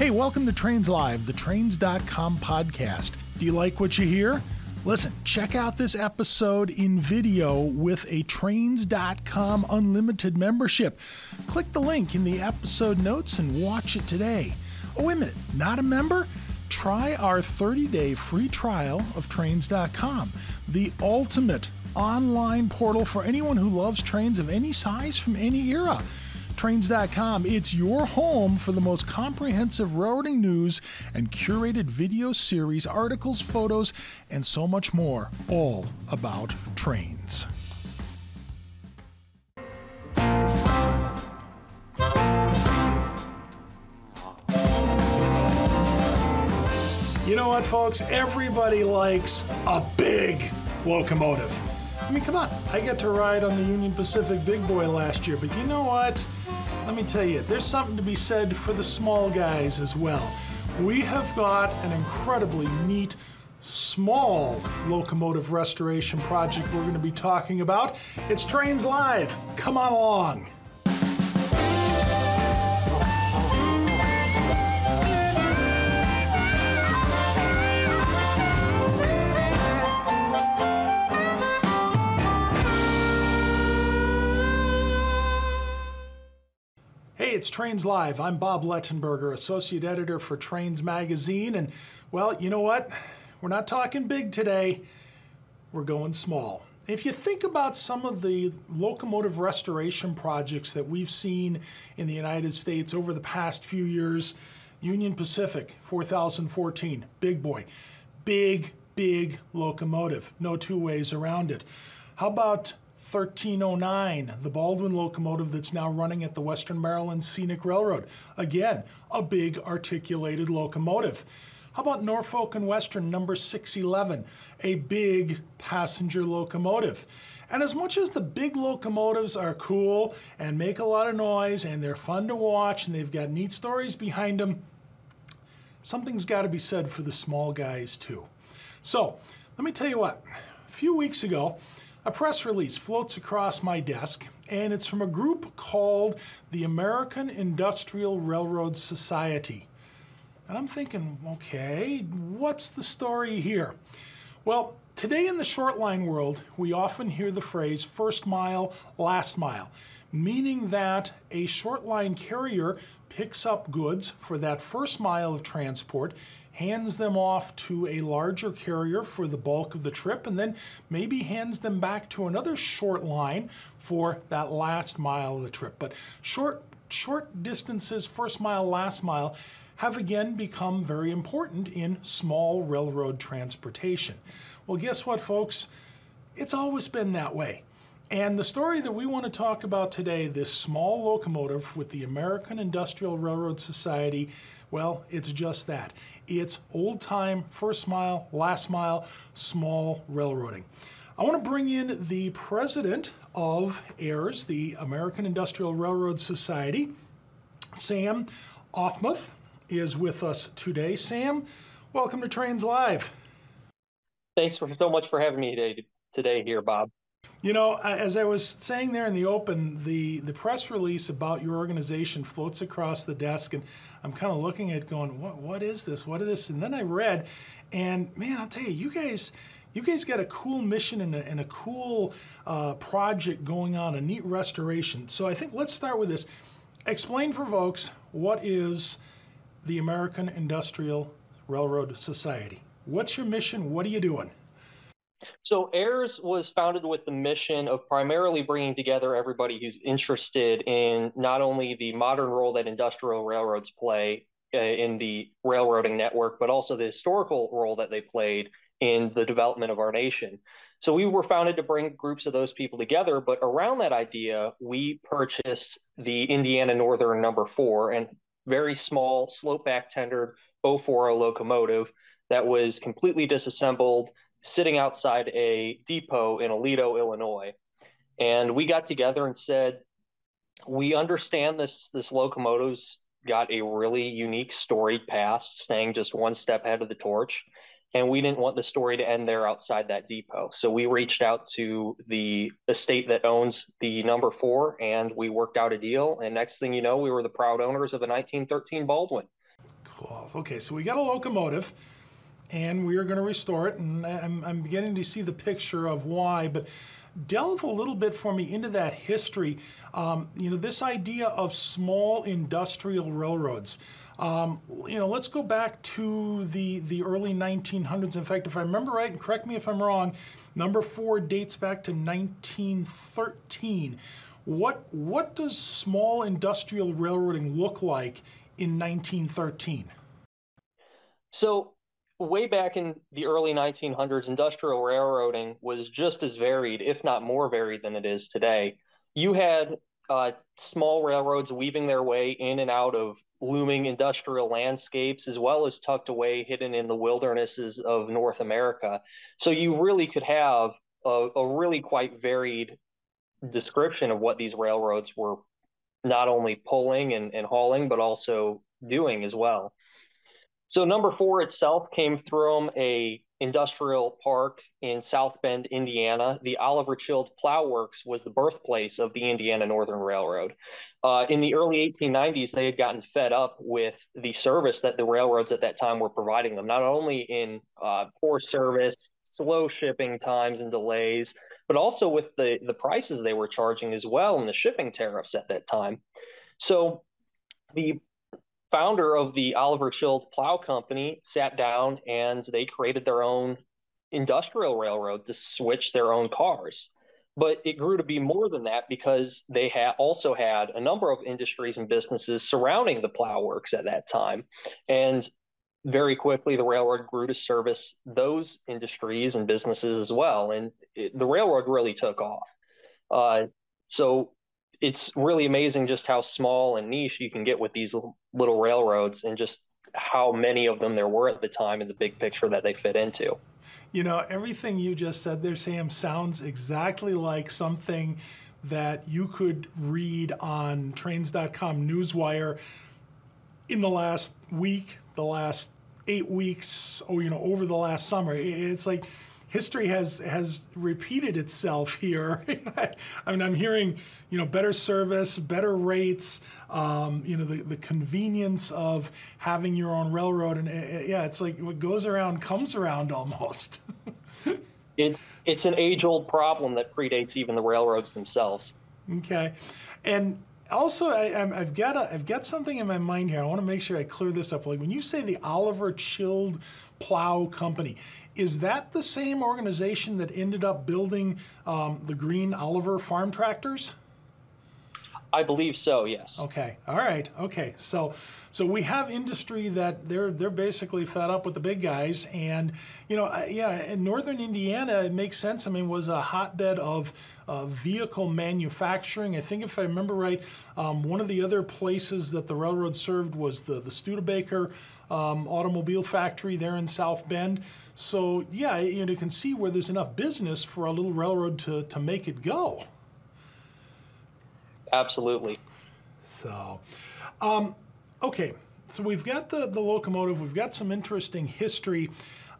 Hey, welcome to Trains Live, the Trains.com podcast. Do you like what you hear? Listen, check out this episode in video with a Trains.com unlimited membership. Click the link in the episode notes and watch it today. Oh, wait a minute, not a member? Try our 30 day free trial of Trains.com, the ultimate online portal for anyone who loves trains of any size from any era. Trains.com, it's your home for the most comprehensive railroading news and curated video series, articles, photos, and so much more, all about trains. You know what, folks? Everybody likes a big locomotive. I mean, come on. I got to ride on the Union Pacific Big Boy last year, but you know what? Let me tell you, there's something to be said for the small guys as well. We have got an incredibly neat small locomotive restoration project we're going to be talking about. It's Trains Live. Come on along. Hey, it's Trains Live. I'm Bob Lettenberger, Associate Editor for Trains Magazine. And, well, you know what? We're not talking big today, we're going small. If you think about some of the locomotive restoration projects that we've seen in the United States over the past few years, Union Pacific 4014, big boy, big, big locomotive, no two ways around it. How about 1309, the Baldwin locomotive that's now running at the Western Maryland Scenic Railroad. Again, a big articulated locomotive. How about Norfolk and Western number 611, a big passenger locomotive? And as much as the big locomotives are cool and make a lot of noise and they're fun to watch and they've got neat stories behind them, something's got to be said for the small guys too. So, let me tell you what, a few weeks ago, a press release floats across my desk, and it's from a group called the American Industrial Railroad Society. And I'm thinking, okay, what's the story here? Well, today in the short line world, we often hear the phrase first mile, last mile, meaning that a short line carrier picks up goods for that first mile of transport hands them off to a larger carrier for the bulk of the trip, and then maybe hands them back to another short line for that last mile of the trip. But short short distances, first mile, last mile, have again become very important in small railroad transportation. Well, guess what, folks? It's always been that way. And the story that we want to talk about today, this small locomotive with the American Industrial Railroad Society, well, it's just that. It's old time, first mile, last mile, small railroading. I want to bring in the president of AIRS, the American Industrial Railroad Society. Sam Aufmuth is with us today. Sam, welcome to Trains Live. Thanks for so much for having me today, today here, Bob. You know, as I was saying there in the open, the, the press release about your organization floats across the desk, and I'm kind of looking at going, what, what is this? What is this? And then I read, and man, I'll tell you, you guys, you guys got a cool mission and a, and a cool uh, project going on, a neat restoration. So I think let's start with this. Explain for folks what is the American Industrial Railroad Society? What's your mission? What are you doing? So AIRS was founded with the mission of primarily bringing together everybody who's interested in not only the modern role that industrial railroads play uh, in the railroading network, but also the historical role that they played in the development of our nation. So we were founded to bring groups of those people together, but around that idea, we purchased the Indiana Northern number four and very small slope back tendered 040 locomotive that was completely disassembled sitting outside a depot in Aledo, Illinois. And we got together and said, we understand this this locomotive's got a really unique storied past, staying just one step ahead of the torch. And we didn't want the story to end there outside that depot. So we reached out to the estate that owns the number four and we worked out a deal. And next thing you know, we were the proud owners of the 1913 Baldwin. Cool. Okay, so we got a locomotive and we are going to restore it. And I'm, I'm beginning to see the picture of why, but delve a little bit for me into that history. Um, you know, this idea of small industrial railroads. Um, you know, let's go back to the, the early 1900s. In fact, if I remember right, and correct me if I'm wrong, number four dates back to 1913. What, what does small industrial railroading look like in 1913? So, way back in the early 1900s, industrial railroading was just as varied, if not more varied, than it is today. You had uh, small railroads weaving their way in and out of looming industrial landscapes, as well as tucked away, hidden in the wildernesses of North America. So you really could have a, a really quite varied description of what these railroads were not only pulling and, and hauling, but also doing as well. So number four itself came from a industrial park in South Bend, Indiana. The Oliver Chilled Plow Works was the birthplace of the Indiana Northern Railroad. Uh, in the early 1890s, they had gotten fed up with the service that the railroads at that time were providing them, not only in uh, poor service, slow shipping times and delays, but also with the, the prices they were charging as well and the shipping tariffs at that time. So the founder of the Oliver Chilled Plow Company sat down and they created their own industrial railroad to switch their own cars. But it grew to be more than that because they had also had a number of industries and businesses surrounding the plow works at that time. And very quickly, the railroad grew to service those industries and businesses as well. And it, the railroad really took off. Uh, so it's really amazing just how small and niche you can get with these little railroads and just how many of them there were at the time in the big picture that they fit into. You know, everything you just said there, Sam, sounds exactly like something that you could read on trains.com newswire in the last week, the last eight weeks, or, you know, over the last summer. It's like history has has repeated itself here. I mean, I'm hearing you know better service, better rates, um, you know the, the convenience of having your own railroad, and uh, yeah, it's like what goes around comes around almost. it's it's an age old problem that predates even the railroads themselves. Okay, and also I, have got a, I've got something in my mind here. I want to make sure I clear this up. Like when you say the Oliver Chilled Plow Company, is that the same organization that ended up building um, the Green Oliver farm tractors? I believe so. Yes. Okay. All right. Okay. So, so we have industry that they're they're basically fed up with the big guys, and you know, yeah, in northern Indiana, it makes sense. I mean, was a hotbed of uh, vehicle manufacturing. I think if I remember right, um, one of the other places that the railroad served was the the Studebaker um, automobile factory there in South Bend. So yeah, you, know, you can see where there's enough business for a little railroad to to make it go. Absolutely. So, um, okay. So we've got the, the locomotive. We've got some interesting history.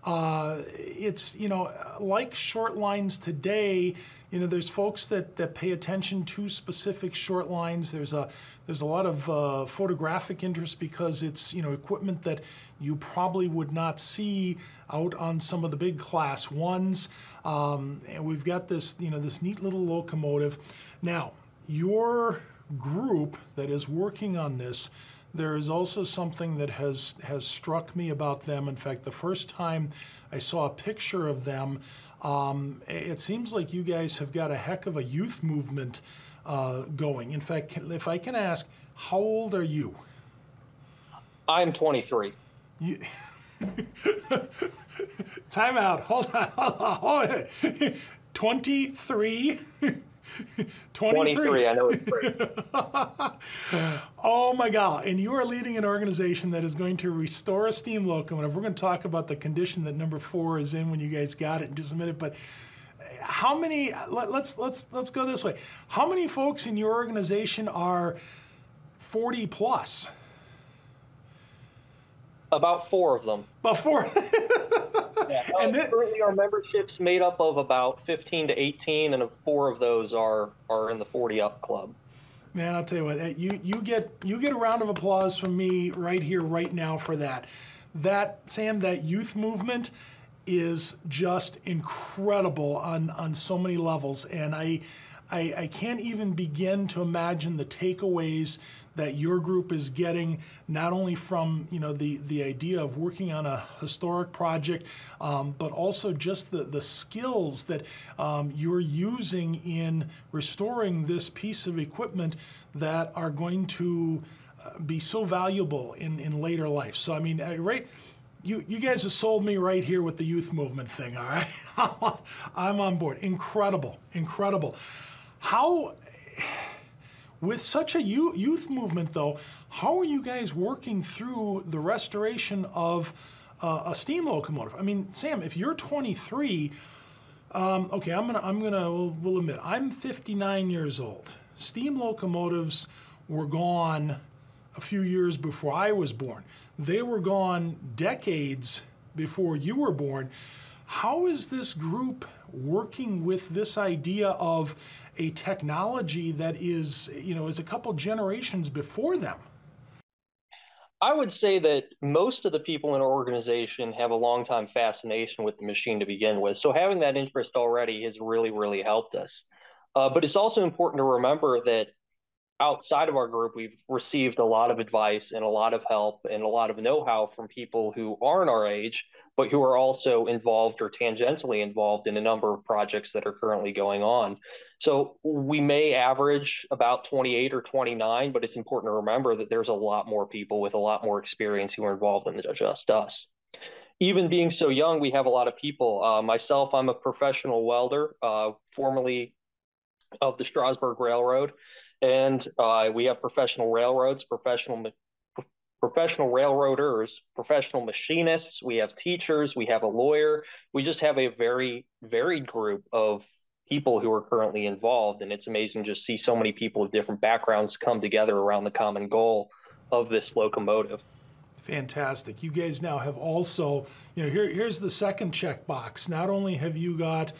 Uh, it's you know like short lines today. You know, there's folks that, that pay attention to specific short lines. There's a there's a lot of uh, photographic interest because it's you know equipment that you probably would not see out on some of the big class ones. Um, and we've got this you know this neat little locomotive. Now your group that is working on this, there is also something that has has struck me about them. In fact, the first time I saw a picture of them, um, it seems like you guys have got a heck of a youth movement uh, going. In fact, if I can ask, how old are you? I'm 23. You, Time out. Hold on. Hold on. 23? 23. 23. I know it's great. oh my God. And you are leading an organization that is going to restore a steam locomotive. We're going to talk about the condition that number four is in when you guys got it in just a minute. But how many, let, let's, let's, let's go this way. How many folks in your organization are 40 plus? About four of them. About four. yeah, and uh, currently, our membership's made up of about 15 to 18, and four of those are are in the 40 up club. Man, I'll tell you what, you you get you get a round of applause from me right here, right now for that. That Sam, that youth movement is just incredible on on so many levels, and I I, I can't even begin to imagine the takeaways that your group is getting not only from you know the the idea of working on a historic project, um, but also just the the skills that um, you're using in restoring this piece of equipment that are going to uh, be so valuable in in later life. So I mean, uh, right. You, you guys have sold me right here with the youth movement thing, all right? I'm on board. Incredible, incredible. How with such a youth movement, though, how are you guys working through the restoration of uh, a steam locomotive? I mean, Sam, if you're 23, um, okay, I'm gonna, I'm gonna, we'll, we'll admit, I'm 59 years old. Steam locomotives were gone a few years before I was born. They were gone decades before you were born. How is this group working with this idea of a technology that is, you know, is a couple generations before them. I would say that most of the people in our organization have a long time fascination with the machine to begin with. So having that interest already has really, really helped us. Uh, but it's also important to remember that outside of our group, we've received a lot of advice and a lot of help and a lot of know how from people who aren't our age, but who are also involved or tangentially involved in a number of projects that are currently going on. So we may average about 28 or 29, but it's important to remember that there's a lot more people with a lot more experience who are involved than just us. Even being so young, we have a lot of people. Uh, myself, I'm a professional welder, uh, formerly of the Strasburg Railroad. And uh, we have professional railroads, professional professional railroaders, professional machinists, we have teachers, we have a lawyer. We just have a very varied group of people who are currently involved. And it's amazing to see so many people of different backgrounds come together around the common goal of this locomotive. Fantastic. You guys now have also, you know, here, here's the second checkbox. Not only have you got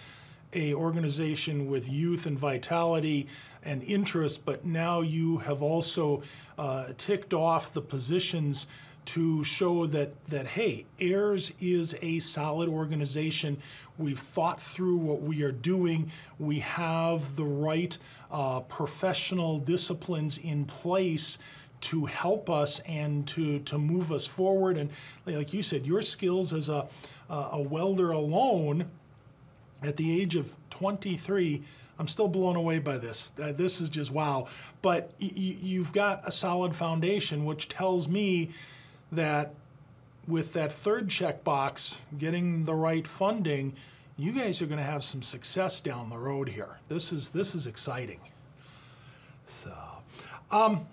a organization with youth and vitality and interest, but now you have also uh, ticked off the positions to show that that hey, AIRS is a solid organization. We've thought through what we are doing. We have the right uh, professional disciplines in place to help us and to to move us forward. And like you said, your skills as a a welder alone at the age of 23, I'm still blown away by this. Uh, this is just wow. But y- you've got a solid foundation, which tells me that with that third checkbox, getting the right funding, you guys are going to have some success down the road here. This is this is exciting. So, um,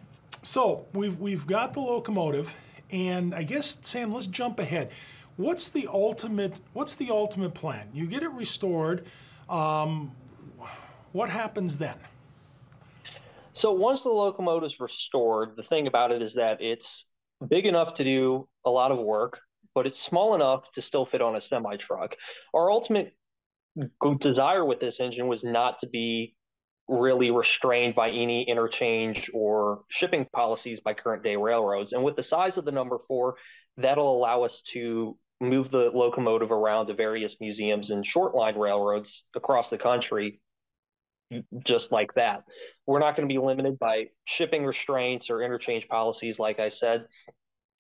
so we've we've got the locomotive, and I guess Sam, let's jump ahead. What's the ultimate? What's the ultimate plan? You get it restored. Um, what happens then? So once the locomotive is restored, the thing about it is that it's big enough to do a lot of work, but it's small enough to still fit on a semi truck. Our ultimate desire with this engine was not to be really restrained by any interchange or shipping policies by current day railroads. And with the size of the number four, that'll allow us to move the locomotive around to various museums and short line railroads across the country just like that. We're not going to be limited by shipping restraints or interchange policies, like I said.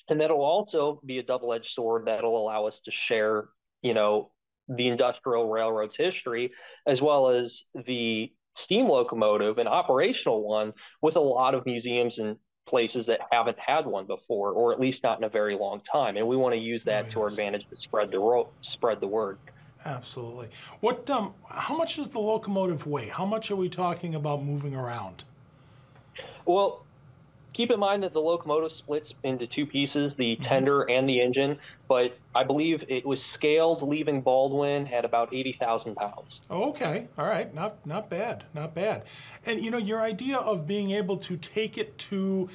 And that'll also be a double edged sword that'll allow us to share, you know, the industrial railroad's history as well as the steam locomotive, an operational one, with a lot of museums and places that haven't had one before, or at least not in a very long time. And we want to use that oh, yes. to our advantage to spread the ro- spread the word. Absolutely. What? Um, how much does the locomotive weigh? How much are we talking about moving around? Well, keep in mind that the locomotive splits into two pieces the mm-hmm. tender and the engine but i believe it was scaled leaving baldwin at about 80000 pounds oh, okay all right not not bad not bad and you know your idea of being able to take it to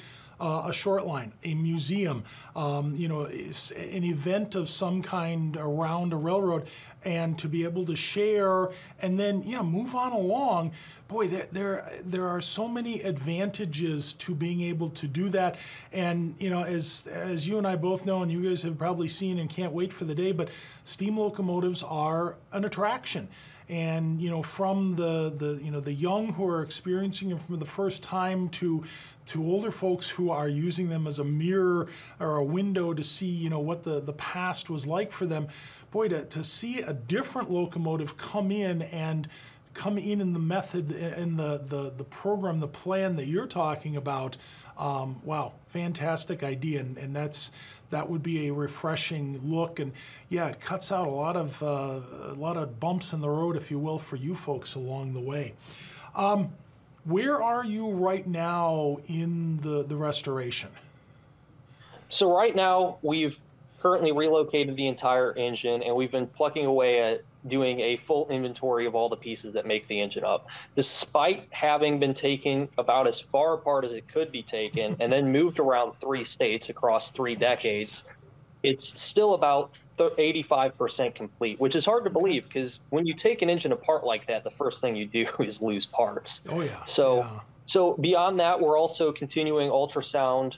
uh, a short line, a museum, um, you know, an event of some kind around a railroad, and to be able to share and then yeah move on along. Boy, there there, there are so many advantages to being able to do that, and you know as as you and I both know, and you guys have probably seen and can't wait for the day, but steam locomotives are an attraction and you know from the the you know the young who are experiencing them for the first time to to older folks who are using them as a mirror or a window to see you know what the the past was like for them boy to, to see a different locomotive come in and come in in the method in the the, the program the plan that you're talking about um, wow fantastic idea and, and that's that would be a refreshing look. And yeah, it cuts out a lot of uh, a lot of bumps in the road, if you will, for you folks along the way. Um, where are you right now in the, the restoration? So right now we've currently relocated the entire engine and we've been plucking away at doing a full inventory of all the pieces that make the engine up. Despite having been taken about as far apart as it could be taken and then moved around three states across three decades, it's still about 85% complete, which is hard to believe because when you take an engine apart like that, the first thing you do is lose parts. Oh, yeah. So, yeah. so beyond that, we're also continuing ultrasound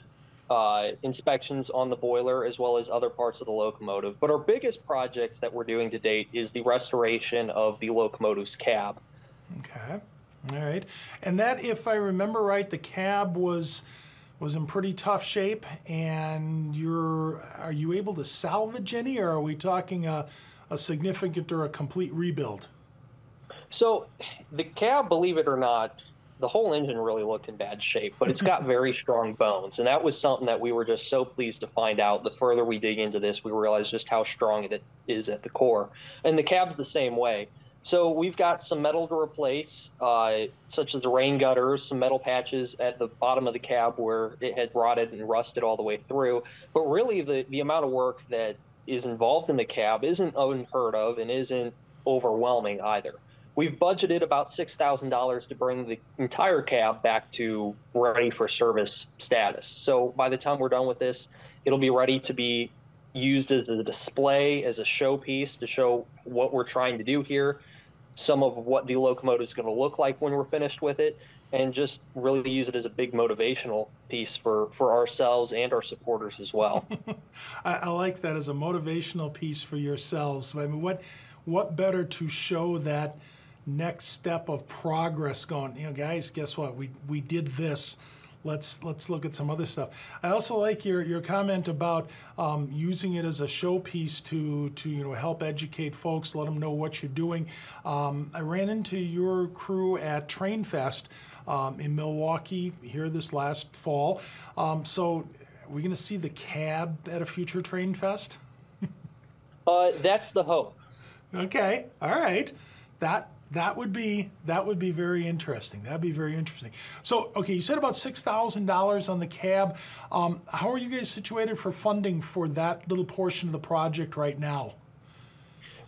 uh, inspections on the boiler as well as other parts of the locomotive. But our biggest projects that we're doing to date is the restoration of the locomotive's cab. Okay. All right. And that, if I remember right, the cab was was in pretty tough shape and you're are you able to salvage any or are we talking a, a significant or a complete rebuild so the cab believe it or not the whole engine really looked in bad shape, but it's got very strong bones. And that was something that we were just so pleased to find out. The further we dig into this, we realize just how strong it is at the core. And the cab's the same way. So we've got some metal to replace, uh, such as the rain gutters, some metal patches at the bottom of the cab where it had rotted and rusted all the way through. But really, the, the amount of work that is involved in the cab isn't unheard of and isn't overwhelming either. We've budgeted about $6,000 to bring the entire cab back to ready for service status. So by the time we're done with this, it'll be ready to be used as a display, as a showpiece to show what we're trying to do here, some of what the locomotive is going to look like when we're finished with it, and just really use it as a big motivational piece for, for ourselves and our supporters as well. I, I, like that as a motivational piece for yourselves. I mean, what what better to show that next step of progress going, you know, guys, guess what? We we did this. Let's let's look at some other stuff. I also like your, your comment about um, using it as a showpiece to to you know help educate folks, let them know what you're doing. Um, I ran into your crew at Trainfest um, in Milwaukee here this last fall. Um, so, are we going to see the cab at a future Trainfest? uh, that's the hope. Okay, all right. That that would be that would be very interesting. That'd be very interesting. So, okay, you said about six thousand dollars on the cab. Um, how are you guys situated for funding for that little portion of the project right now?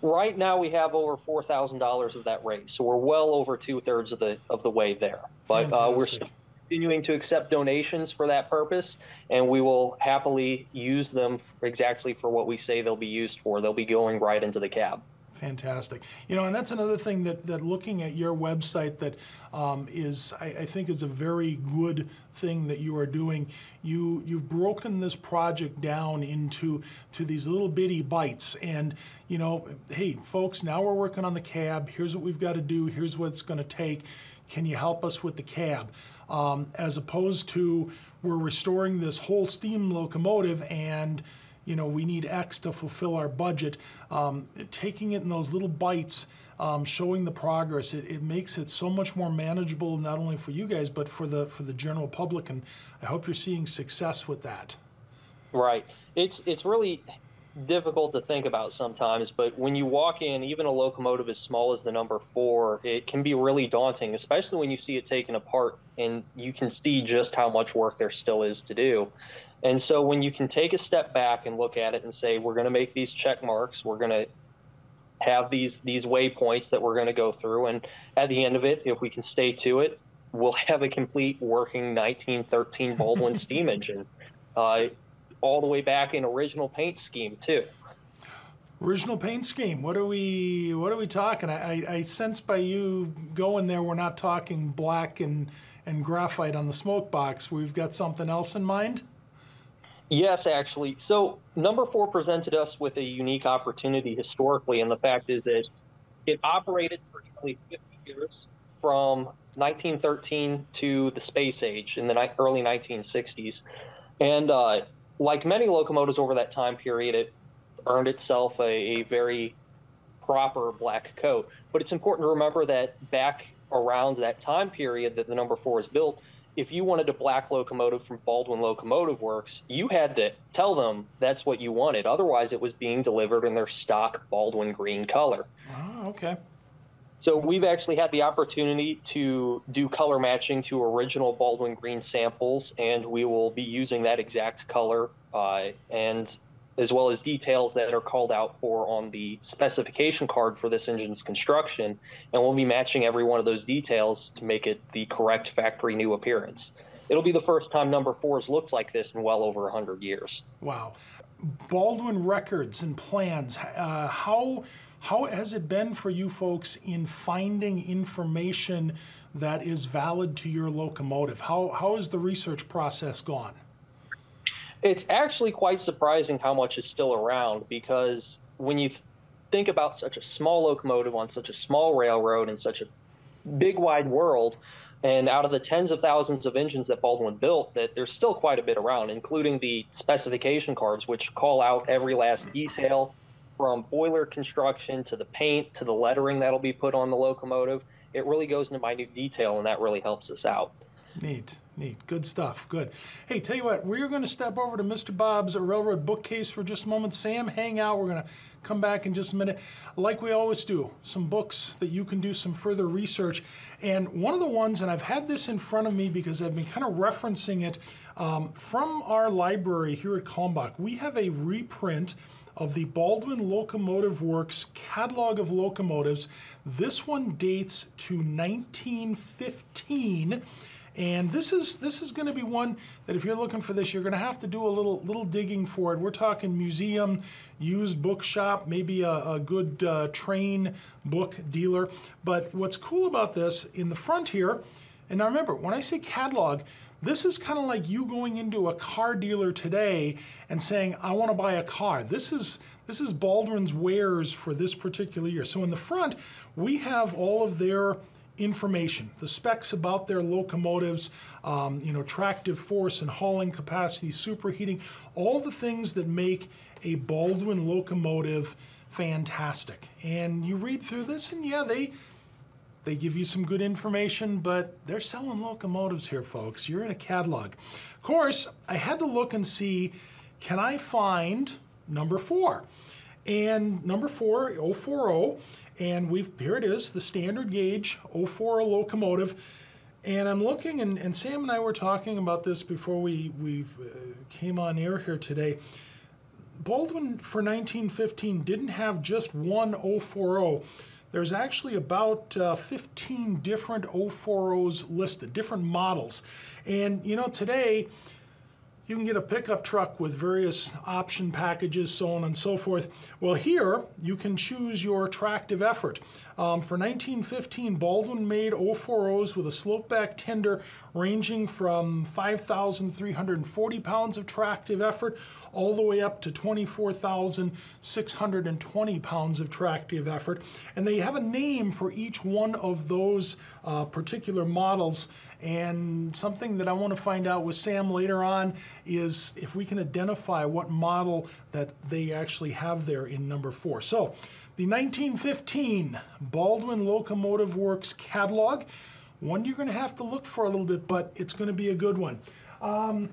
Right now, we have over four thousand dollars of that raise, so we're well over two thirds of the of the way there. But uh, we're still continuing to accept donations for that purpose, and we will happily use them exactly for what we say they'll be used for. They'll be going right into the cab. Fantastic. You know, and that's another thing that, that looking at your website that um, is, I, I, think, is a very good thing that you are doing. You you've broken this project down into to these little bitty bites, and you know, hey, folks, now we're working on the cab. Here's what we've got to do. Here's what it's going to take. Can you help us with the cab? Um, as opposed to we're restoring this whole steam locomotive and you know, we need X to fulfill our budget. Um, taking it in those little bites, um, showing the progress, it, it makes it so much more manageable, not only for you guys, but for the for the general public. And I hope you're seeing success with that. Right. It's it's really difficult to think about sometimes, but when you walk in, even a locomotive as small as the number four, it can be really daunting, especially when you see it taken apart and you can see just how much work there still is to do. And so when you can take a step back and look at it and say, we're going to make these check marks, we're going to have these these waypoints that we're going to go through, and at the end of it, if we can stay to it, we'll have a complete working 1913 Baldwin steam engine, uh, all the way back in original paint scheme too. Original paint scheme. What are we? What are we talking? I, I, I sense by you going there, we're not talking black and and graphite on the smoke box. We've got something else in mind. Yes, actually. So number four presented us with a unique opportunity historically, and the fact is that it operated for nearly 50 years from 1913 to the space age in the ni- early 1960s. And uh, like many locomotives over that time period, it earned itself a, a very proper black coat. But it's important to remember that back around that time period that the number four was built, if you wanted a black locomotive from Baldwin Locomotive Works, you had to tell them that's what you wanted. Otherwise, it was being delivered in their stock Baldwin green color. Oh, okay. So we've actually had the opportunity to do color matching to original Baldwin green samples, and we will be using that exact color uh, and as well as details that are called out for on the specification card for this engine's construction. And we'll be matching every one of those details to make it the correct factory new appearance. It'll be the first time number fours looks like this in well over 100 years. Wow. Baldwin records and plans. Uh, how how has it been for you folks in finding information that is valid to your locomotive? How how has the research process gone? It's actually quite surprising how much is still around because when you think about such a small locomotive on such a small railroad in such a big wide world, and out of the tens of thousands of engines that Baldwin built, that there's still quite a bit around, including the specification cards, which call out every last detail from boiler construction to the paint to the lettering that'll be put on the locomotive. It really goes into minute detail, and that really helps us out. Neat, neat. Good stuff. Good. Hey, tell you what, we're going to step over to Mr. Bob's Railroad bookcase for just a moment. Sam, hang out. We're going to come back in just a minute. Like we always do, some books that you can do some further research. And one of the ones, and I've had this in front of me because I've been kind of referencing it um, from our library here at Kalmbach. We have a reprint of the Baldwin Locomotive Works catalog of locomotives. This one dates to 1915 and this is this is going to be one that if you're looking for this, you're going to have to do a little little digging for it. We're talking museum, used bookshop, maybe a, a good uh, train book dealer. But what's cool about this in the front here, and now remember when I say catalog. This is kind of like you going into a car dealer today and saying, "I want to buy a car." This is this is Baldwin's wares for this particular year. So in the front, we have all of their information, the specs about their locomotives, um, you know, tractive force and hauling capacity, superheating, all the things that make a Baldwin locomotive fantastic. And you read through this, and yeah, they they give you some good information, but they're selling locomotives here, folks. You're in a catalog. Of course, I had to look and see, can I find number four? And number four, 040, and we've here it is, the standard gauge 040 locomotive. And I'm looking, and, and Sam and I were talking about this before we, we uh, came on air here today. Baldwin for 1915 didn't have just one 040. There's actually about uh, 15 different 040s listed, different models. And you know, today, you can get a pickup truck with various option packages, so on and so forth. Well, here you can choose your tractive effort. Um, for 1915, Baldwin made 040s with a slopeback tender ranging from 5,340 pounds of tractive effort all the way up to 24,620 pounds of tractive effort. And they have a name for each one of those uh, particular models. And something that I want to find out with Sam later on is if we can identify what model that they actually have there in number four. So the 1915 Baldwin Locomotive Works catalog, one you're going to have to look for a little bit, but it's going to be a good one. Um,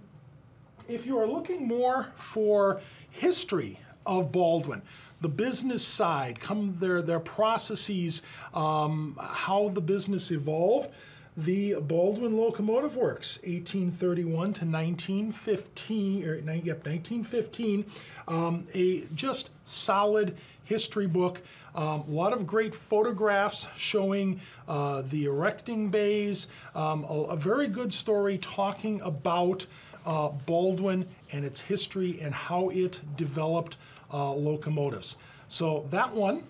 if you are looking more for history of Baldwin, the business side, come their their processes, um, how the business evolved. the Baldwin Locomotive Works, 1831 to 1915, or, yep, 1915. Um, a just solid history book. Um, a lot of great photographs showing uh, the erecting bays. Um, a, a, very good story talking about uh, Baldwin and its history and how it developed uh, locomotives. So that one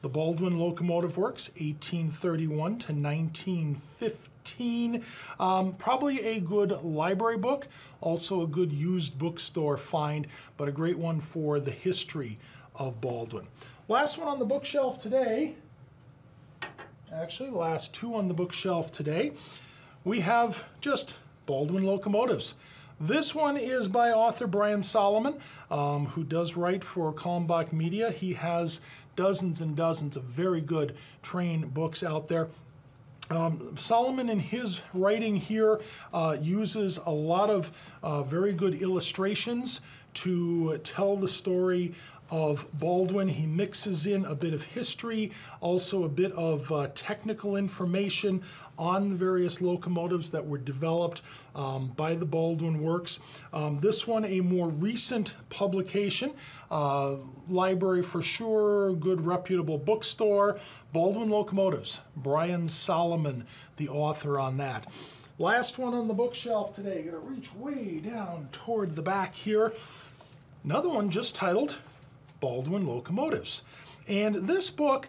the Baldwin Locomotive Works, 1831 to 1915. Um, probably a good library book, also a good used bookstore find, but a great one for the history of Baldwin. Last one on the bookshelf today, actually, last two on the bookshelf today, we have just Baldwin locomotives. This one is by author Brian Solomon, um, who does write for Kalmbach Media. He has dozens and dozens of very good train books out there. Um, Solomon, in his writing here, uh, uses a lot of uh, very good illustrations to tell the story of Baldwin. He mixes in a bit of history, also a bit of uh, technical information on the various locomotives that were developed um, by the Baldwin Works. Um, this one, a more recent publication, uh, library for sure, good reputable bookstore. Baldwin Locomotives, Brian Solomon, the author on that. Last one on the bookshelf today, gonna reach way down toward the back here. Another one just titled Baldwin Locomotives. And this book,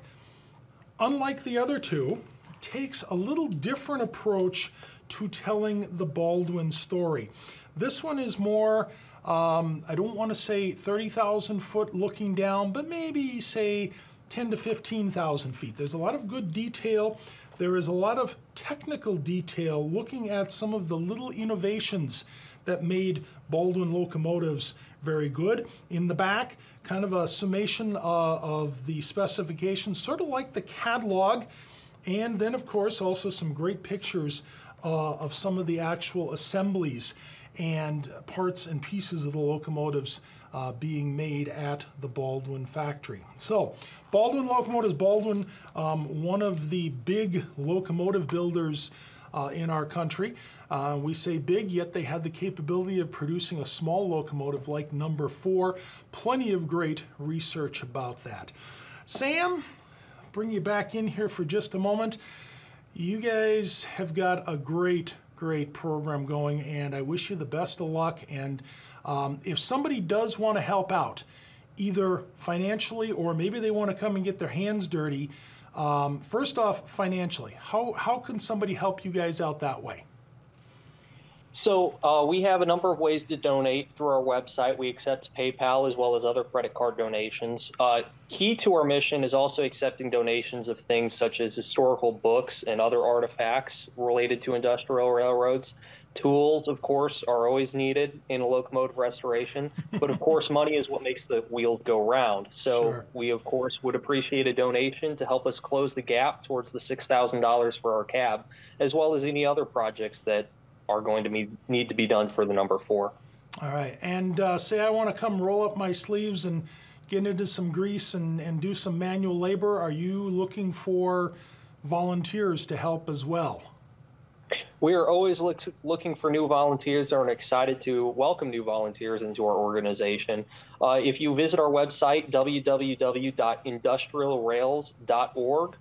unlike the other two, takes a little different approach to telling the Baldwin story. This one is more, um, I don't want to say 30,000 foot looking down, but maybe say 10 to 15,000 feet. There's a lot of good detail. There is a lot of technical detail looking at some of the little innovations that made Baldwin locomotives very good. In the back, kind of a summation uh, of the specifications, sort of like the catalog. And then, of course, also some great pictures uh, of some of the actual assemblies and parts and pieces of the locomotives uh, being made at the Baldwin factory. So, Baldwin Locomotives, Baldwin, um, one of the big locomotive builders uh, in our country. Uh, we say big, yet they had the capability of producing a small locomotive like number four. Plenty of great research about that. Sam, bring you back in here for just a moment. You guys have got a great, great program going, and I wish you the best of luck. And um, if somebody does want to help out, either financially or maybe they want to come and get their hands dirty, um, first off, financially, how, how can somebody help you guys out that way? So uh, we have a number of ways to donate through our website. We accept PayPal as well as other credit card donations. Uh, key to our mission is also accepting donations of things such as historical books and other artifacts related to industrial railroads. Tools, of course, are always needed in a locomotive restoration, but of course, money is what makes the wheels go round. So sure. we, of course, would appreciate a donation to help us close the gap towards the $6,000 for our cab, as well as any other projects that are going to be, need to be done for the number four. All right. And uh, say I want to come roll up my sleeves and get into some grease and, and do some manual labor. Are you looking for volunteers to help as well? We are always look, looking for new volunteers and are excited to welcome new volunteers into our organization. Uh, if you visit our website, www.industrialrails.org,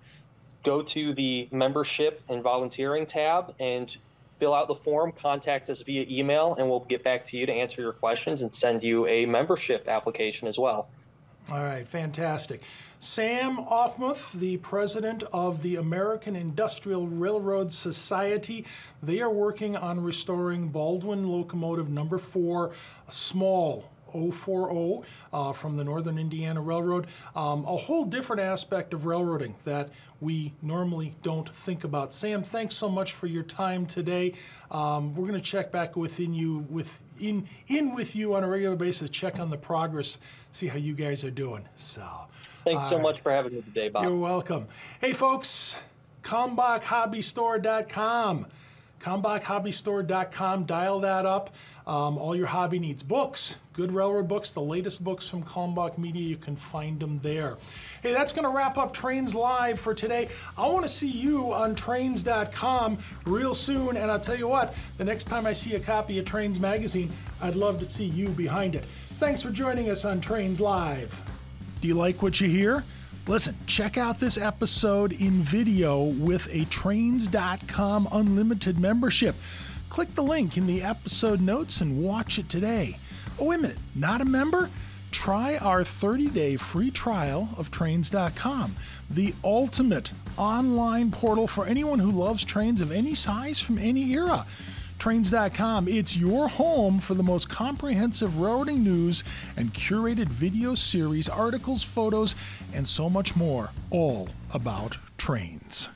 go to the membership and volunteering tab and fill out the form, contact us via email, and we'll get back to you to answer your questions and send you a membership application as well. All right, fantastic. Sam Aufmuth, the president of the American Industrial Railroad Society, they are working on restoring Baldwin locomotive number four, a small 040 uh, from the Northern Indiana Railroad. Um, a whole different aspect of railroading that we normally don't think about. Sam, thanks so much for your time today. Um, we're going to check back within you with in in with you on a regular basis, check on the progress, see how you guys are doing. So. Thanks so much for having me today, Bob. You're welcome. Hey, folks, KalmbachHobbyStore.com. KalmbachHobbyStore.com. Dial that up. Um, all your hobby needs books, good railroad books, the latest books from Kalmbach Media. You can find them there. Hey, that's going to wrap up Trains Live for today. I want to see you on trains.com real soon. And I'll tell you what, the next time I see a copy of Trains Magazine, I'd love to see you behind it. Thanks for joining us on Trains Live. Do you like what you hear? Listen, check out this episode in video with a trains.com unlimited membership. Click the link in the episode notes and watch it today. Oh, wait a minute, not a member? Try our 30 day free trial of trains.com, the ultimate online portal for anyone who loves trains of any size from any era. Trains.com, it's your home for the most comprehensive railroading news and curated video series, articles, photos, and so much more, all about trains.